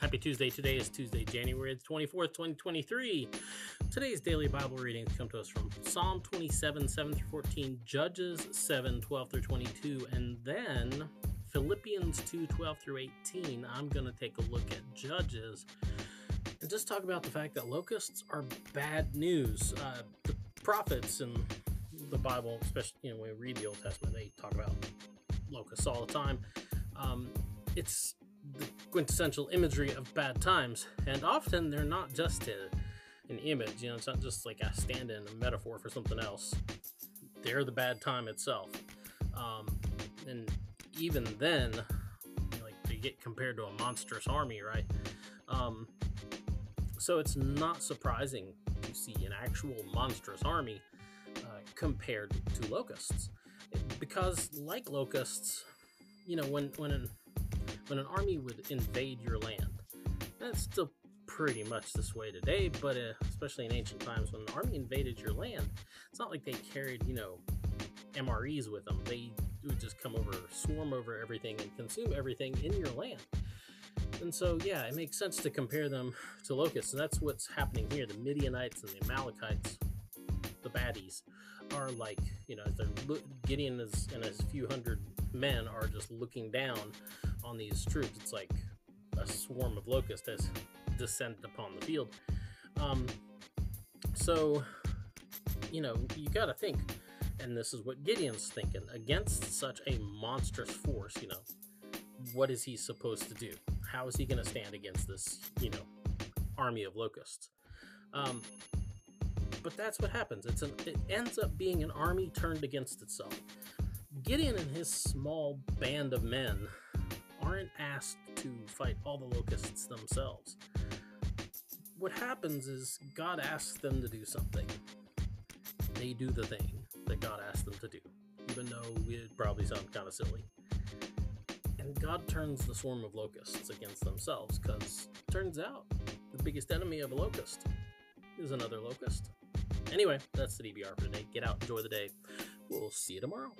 Happy Tuesday. Today is Tuesday, January 24th, 2023. Today's daily Bible readings come to us from Psalm 27, 7 through 14, Judges 7, 12 through 22, and then Philippians 2, 12 through 18. I'm going to take a look at Judges and just talk about the fact that locusts are bad news. Uh, the prophets in the Bible, especially you know, when we read the Old Testament, they talk about locusts all the time. Um, it's quintessential imagery of bad times, and often they're not just a, an image. You know, it's not just like a stand-in, a metaphor for something else. They're the bad time itself, um, and even then, like they get compared to a monstrous army, right? Um, so it's not surprising to see an actual monstrous army uh, compared to locusts, because like locusts, you know, when when an when an army would invade your land. That's still pretty much this way today, but uh, especially in ancient times, when an army invaded your land, it's not like they carried, you know, MREs with them. They would just come over, swarm over everything, and consume everything in your land. And so, yeah, it makes sense to compare them to locusts, and that's what's happening here. The Midianites and the Amalekites, the baddies, are like, you know, they're Gideon is, and his few hundred men are just looking down on these troops. It's like a swarm of locusts has descended upon the field. Um, so, you know, you got to think, and this is what Gideon's thinking against such a monstrous force, you know, what is he supposed to do? How is he going to stand against this, you know, army of locusts? Um, but that's what happens. It's an, it ends up being an army turned against itself. Gideon and his small band of men aren't asked to fight all the locusts themselves. What happens is God asks them to do something. They do the thing that God asked them to do, even though it probably sounds kind of silly. And God turns the swarm of locusts against themselves because turns out the biggest enemy of a locust is another locust. Anyway, that's the DBR for today. Get out, enjoy the day. We'll see you tomorrow.